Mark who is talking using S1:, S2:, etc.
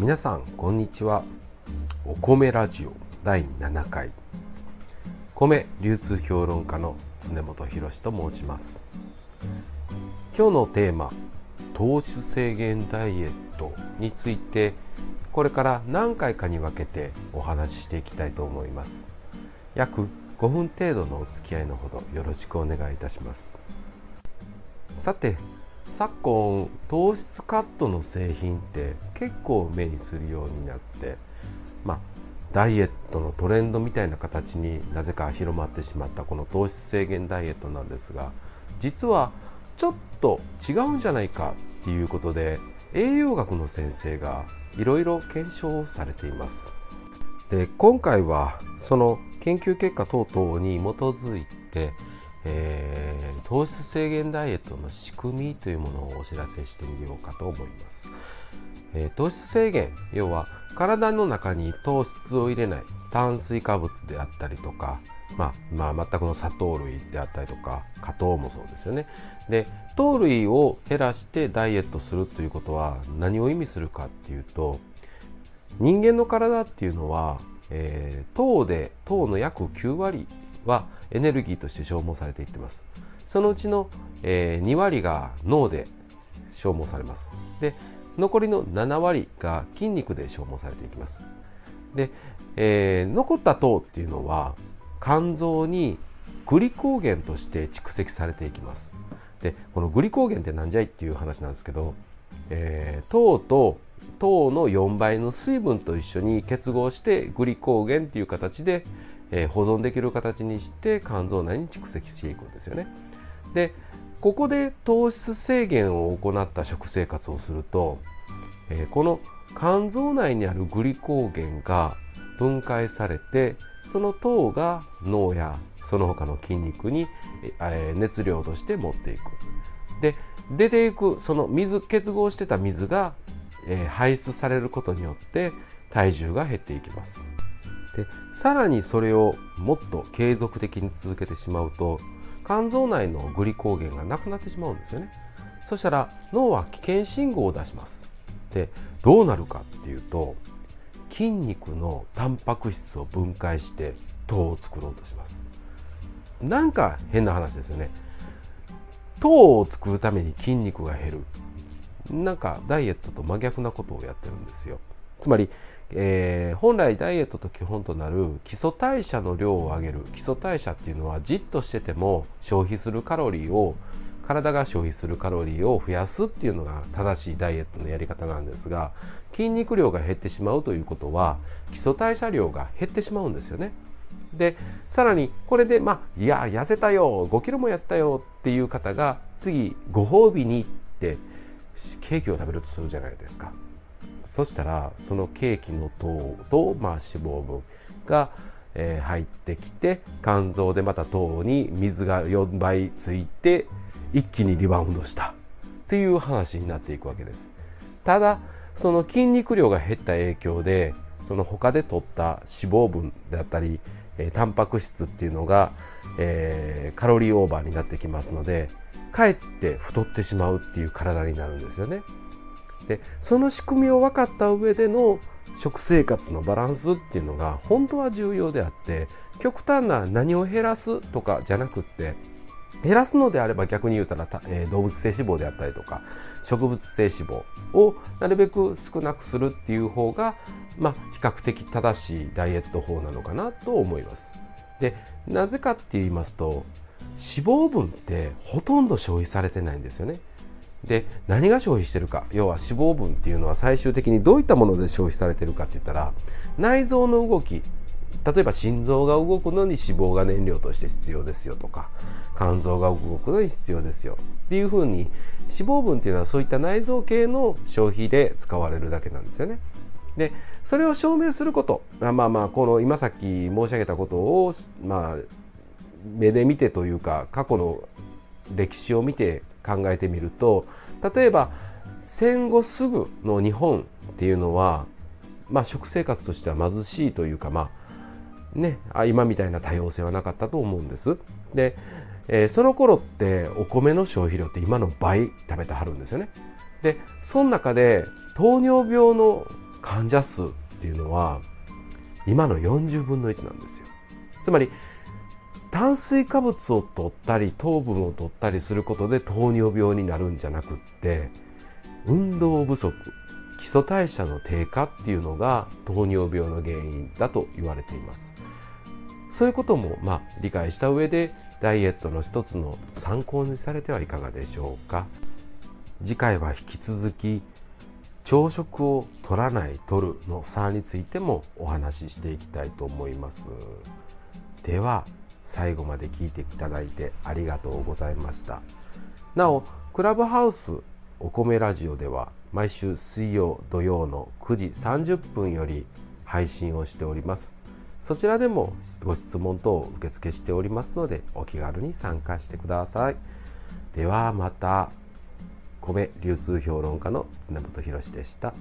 S1: 皆さんこんにちは。お米ラジオ第7回。米流通評論家の常本博と申します。今日のテーマ糖質制限ダイエットについてこれから何回かに分けてお話ししていきたいと思います。約5分程度のお付き合いのほどよろしくお願いいたします。さて昨今糖質カットの製品って結構目にするようになってまあダイエットのトレンドみたいな形になぜか広まってしまったこの糖質制限ダイエットなんですが実はちょっと違うんじゃないかっていうことで栄養学の先生がいろいろ検証されています。で今回はその研究結果等々に基づいてえー、糖質制限ダイエットの仕組みというものをお知らせしてみようかと思います、えー、糖質制限要は体の中に糖質を入れない炭水化物であったりとか、まあ、まあ全くの砂糖類であったりとか果糖もそうですよね。で糖類を減らしてダイエットするということは何を意味するかっていうと人間の体っていうのは、えー、糖で糖の約9割はエネルギーとして消耗されていってます。そのうちの、えー、2割が脳で消耗されます。で残りの7割が筋肉で消耗されていきます。で、えー、残った糖っていうのは肝臓にグリコーゲンとして蓄積されていきます。でこのグリコーゲンって何じゃいっていう話なんですけど、えー、糖と糖の4倍の水分と一緒に結合してグリコーゲンっていう形で、えー、保存できる形にして肝臓内に蓄積していくんですよね。でここで糖質制限を行った食生活をすると、えー、この肝臓内にあるグリコーゲンが分解されてその糖が脳やその他の筋肉に、えー、熱量として持っていく。で出ていくその水結合してた水が、えー、排出されることによって体重が減っていきます。でさらにそれをもっと継続的に続けてしまうと肝臓内のグリコーゲンがなくなってしまうんですよね。そしたら脳は危険信号を出します。でどうなるかっていうと筋肉のタンパク質を分解して糖を作ろうとします。なんか変な話ですよね。糖を作るために筋肉が減る。なんかダイエットと真逆なことをやってるんですよ。つまりえー、本来ダイエットと基本となる基礎代謝の量を上げる基礎代謝っていうのはじっとしてても消費するカロリーを体が消費するカロリーを増やすっていうのが正しいダイエットのやり方なんですが筋肉量が減ってしまうということは基礎代謝量が減ってしまうんですよね。でさらにこれでまあいや痩せたよ5キロも痩せたよっていう方が次ご褒美に行ってケーキを食べるとするじゃないですか。そしたらそのケーキの糖と、まあ、脂肪分が、えー、入ってきて肝臓でまた糖に水が4倍ついて一気にリバウンドしたっていう話になっていくわけですただその筋肉量が減った影響でその他で取った脂肪分だったり、えー、タンパク質っていうのが、えー、カロリーオーバーになってきますのでかえって太ってしまうっていう体になるんですよね。でその仕組みを分かった上での食生活のバランスっていうのが本当は重要であって極端な何を減らすとかじゃなくって減らすのであれば逆に言うたら、えー、動物性脂肪であったりとか植物性脂肪をなるべく少なくするっていう方が、まあ、比較的正しいダイエット法なのかなと思います。でなぜかって言いますと脂肪分ってほとんど消費されてないんですよね。で何が消費してるか要は脂肪分っていうのは最終的にどういったもので消費されてるかって言ったら内臓の動き例えば心臓が動くのに脂肪が燃料として必要ですよとか肝臓が動くのに必要ですよっていうふうに脂肪分っていうのはそういった内臓系の消費で使われるだけなんですよね。でそれを証明することまあまあこの今さっき申し上げたことをまあ目で見てというか過去の歴史を見て考えてみると例えば戦後すぐの日本っていうのは、まあ、食生活としては貧しいというか、まあね、今みたいな多様性はなかったと思うんです。で、えー、その頃ってお米の消費量って今の倍食べてはるんですよね。でその中で糖尿病の患者数っていうのは今の40分の1なんですよつまり炭水化物を取ったり糖分を取ったりすることで糖尿病になるんじゃなくって運動不足基礎代謝の低下っていうのが糖尿病の原因だと言われています。そういうこともまあ理解した上でダイエットの一つの参考にされてはいかがでしょうか。次回は引き続き朝食を取らない取るの差についてもお話ししていきたいと思います。では最後まで聞いていただいてありがとうございました。なおクラブハウスお米ラジオでは毎週水曜土曜の9時30分より配信をしております。そちらでもご質問等を受付しておりますのでお気軽に参加してください。ではまた。米流通評論家の常本博でした。